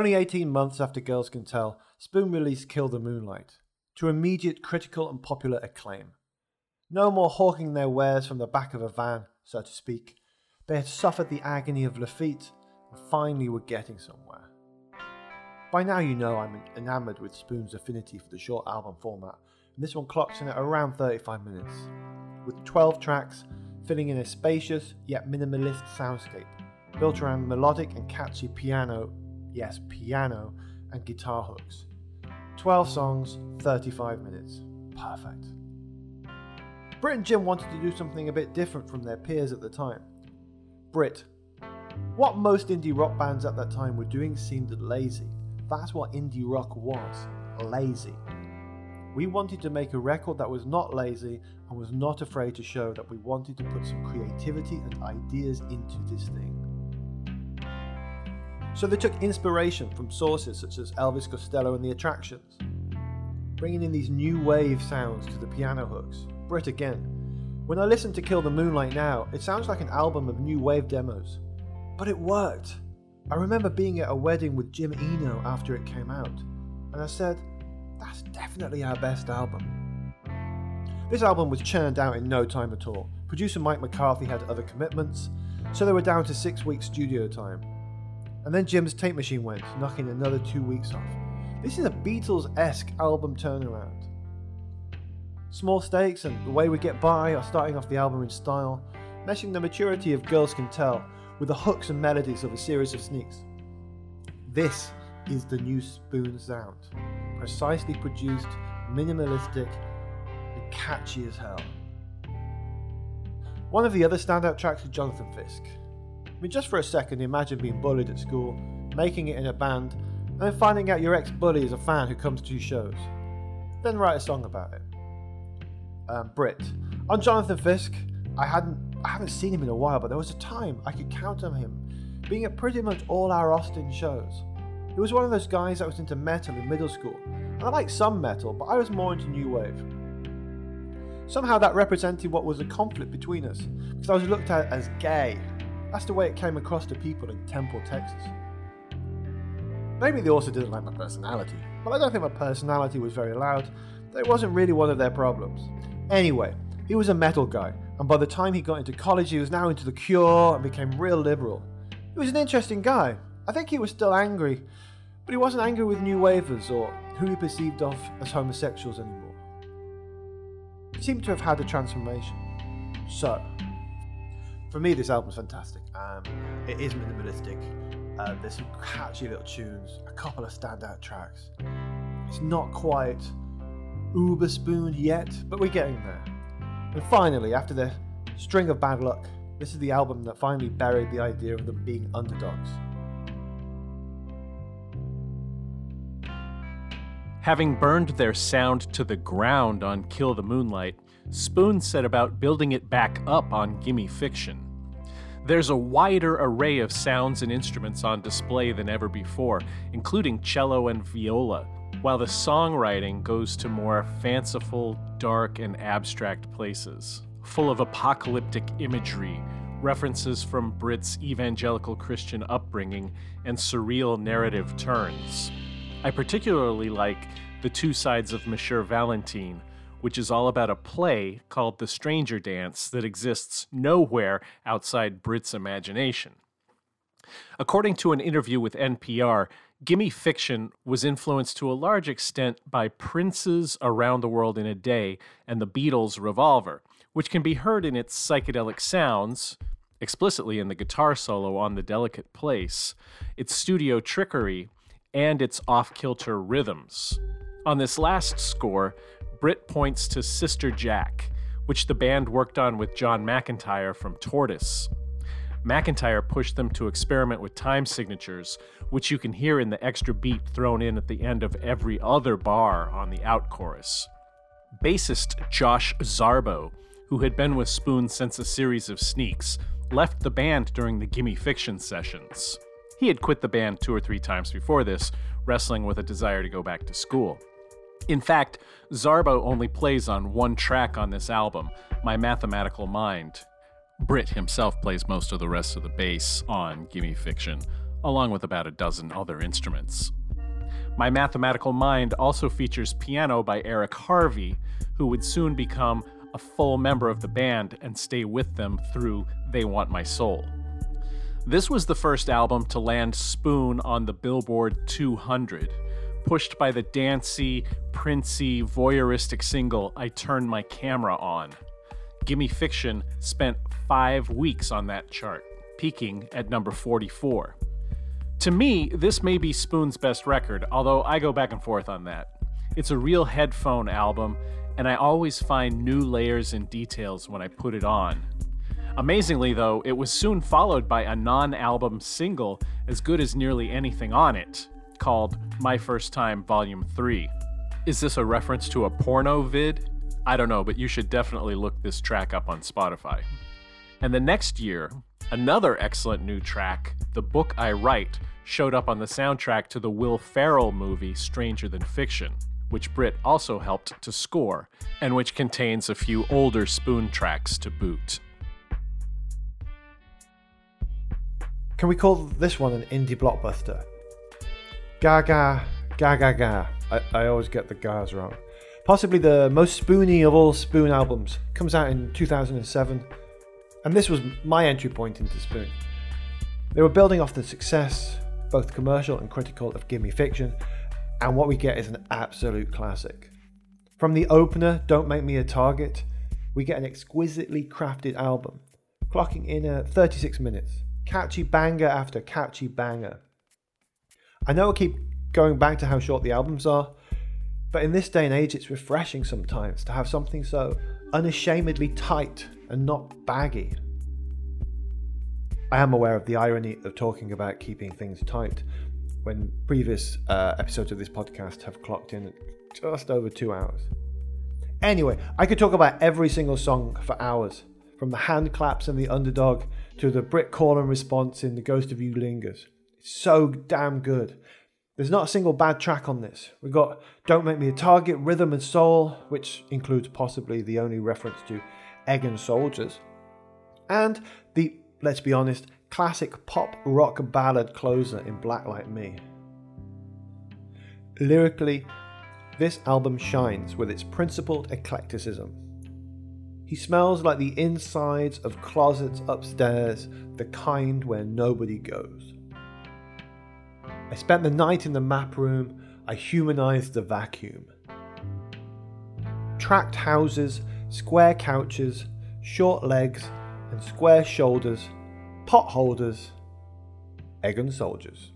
Only 18 months after Girls Can Tell, Spoon released Kill the Moonlight, to immediate critical and popular acclaim. No more hawking their wares from the back of a van, so to speak. They had suffered the agony of Laffitte and finally were getting somewhere. By now, you know I'm enamoured with Spoon's affinity for the short album format, and this one clocks in at around 35 minutes, with 12 tracks filling in a spacious yet minimalist soundscape built around melodic and catchy piano, yes, piano, and guitar hooks. 12 songs, 35 minutes. Perfect. Britt and Jim wanted to do something a bit different from their peers at the time. Britt, what most indie rock bands at that time were doing seemed lazy. That's what indie rock was lazy. We wanted to make a record that was not lazy and was not afraid to show that we wanted to put some creativity and ideas into this thing. So they took inspiration from sources such as Elvis Costello and the Attractions, bringing in these new wave sounds to the piano hooks. Britt again. When I listen to Kill the Moonlight now, it sounds like an album of new wave demos. But it worked. I remember being at a wedding with Jim Eno after it came out, and I said, that's definitely our best album. This album was churned out in no time at all. Producer Mike McCarthy had other commitments, so they were down to six weeks studio time. And then Jim's tape machine went, knocking another two weeks off. This is a Beatles esque album turnaround. Small Stakes and The Way We Get By are starting off the album in style, meshing the maturity of Girls Can Tell with the hooks and melodies of a series of sneaks. This is the new Spoon sound. Precisely produced, minimalistic, and catchy as hell. One of the other standout tracks is Jonathan Fisk. I mean, just for a second, imagine being bullied at school, making it in a band, and then finding out your ex bully is a fan who comes to your shows. Then write a song about it. Um, Britt. On Jonathan Fisk, I hadn't I haven't seen him in a while, but there was a time I could count on him being at pretty much all our Austin shows. He was one of those guys that was into metal in middle school, and I liked some metal, but I was more into new wave. Somehow that represented what was a conflict between us, because I was looked at as gay that's the way it came across to people in Temple, Texas. Maybe they also didn't like my personality, but I don't think my personality was very loud. It wasn't really one of their problems. Anyway, he was a metal guy, and by the time he got into college, he was now into the cure and became real liberal. He was an interesting guy. I think he was still angry, but he wasn't angry with new wavers or who he perceived of as homosexuals anymore. He seemed to have had a transformation. So, for me, this album's fantastic. Um, it is minimalistic. Uh, there's some catchy little tunes, a couple of standout tracks. It's not quite uber spooned yet, but we're getting there. And finally, after the string of bad luck, this is the album that finally buried the idea of them being underdogs. Having burned their sound to the ground on Kill the Moonlight, Spoon set about building it back up on Gimme Fiction. There's a wider array of sounds and instruments on display than ever before, including cello and viola, while the songwriting goes to more fanciful, dark, and abstract places, full of apocalyptic imagery, references from Britt's evangelical Christian upbringing, and surreal narrative turns. I particularly like The Two Sides of Monsieur Valentine, which is all about a play called The Stranger Dance that exists nowhere outside Britt's imagination. According to an interview with NPR, Gimme Fiction was influenced to a large extent by Prince's Around the World in a Day and the Beatles' Revolver, which can be heard in its psychedelic sounds, explicitly in the guitar solo on The Delicate Place, its studio trickery, and its off kilter rhythms. On this last score, Britt points to Sister Jack, which the band worked on with John McEntire from Tortoise. McEntire pushed them to experiment with time signatures, which you can hear in the extra beat thrown in at the end of every other bar on the out chorus. Bassist Josh Zarbo, who had been with Spoon since a series of sneaks, left the band during the Gimme Fiction sessions. He had quit the band two or three times before this, wrestling with a desire to go back to school. In fact, Zarbo only plays on one track on this album, My Mathematical Mind. Britt himself plays most of the rest of the bass on Gimme Fiction, along with about a dozen other instruments. My Mathematical Mind also features piano by Eric Harvey, who would soon become a full member of the band and stay with them through They Want My Soul. This was the first album to land Spoon on the Billboard 200, pushed by the dancey, princey, voyeuristic single I Turned My Camera On. Gimme Fiction spent five weeks on that chart, peaking at number 44. To me, this may be Spoon's best record, although I go back and forth on that. It's a real headphone album, and I always find new layers and details when I put it on. Amazingly, though, it was soon followed by a non album single as good as nearly anything on it, called My First Time Volume 3. Is this a reference to a porno vid? I don't know, but you should definitely look this track up on Spotify. And the next year, another excellent new track, The Book I Write, showed up on the soundtrack to the Will Ferrell movie Stranger Than Fiction, which Britt also helped to score, and which contains a few older Spoon tracks to boot. Can we call this one an indie blockbuster? Gaga, Gaga, Gaga. I, I always get the gas wrong. Possibly the most spoony of all Spoon albums. Comes out in 2007. And this was my entry point into Spoon. They were building off the success, both commercial and critical, of Gimme Fiction, and what we get is an absolute classic. From the opener, Don't Make Me a Target, we get an exquisitely crafted album, clocking in at 36 minutes catchy banger after catchy banger. I know I keep going back to how short the albums are, but in this day and age, it's refreshing sometimes to have something so unashamedly tight and not baggy. I am aware of the irony of talking about keeping things tight when previous uh, episodes of this podcast have clocked in at just over two hours. Anyway, I could talk about every single song for hours, from the hand claps and the underdog to the Britt Corlin response in The Ghost of You Lingers. So damn good. There's not a single bad track on this. We've got Don't Make Me a Target, Rhythm and Soul, which includes possibly the only reference to Eggin Soldiers, and the, let's be honest, classic pop rock ballad closer in Black Like Me. Lyrically, this album shines with its principled eclecticism he smells like the insides of closets upstairs, the kind where nobody goes. I spent the night in the map room, I humanized the vacuum. Tracked houses, square couches, short legs, and square shoulders, pot holders, egg and soldiers.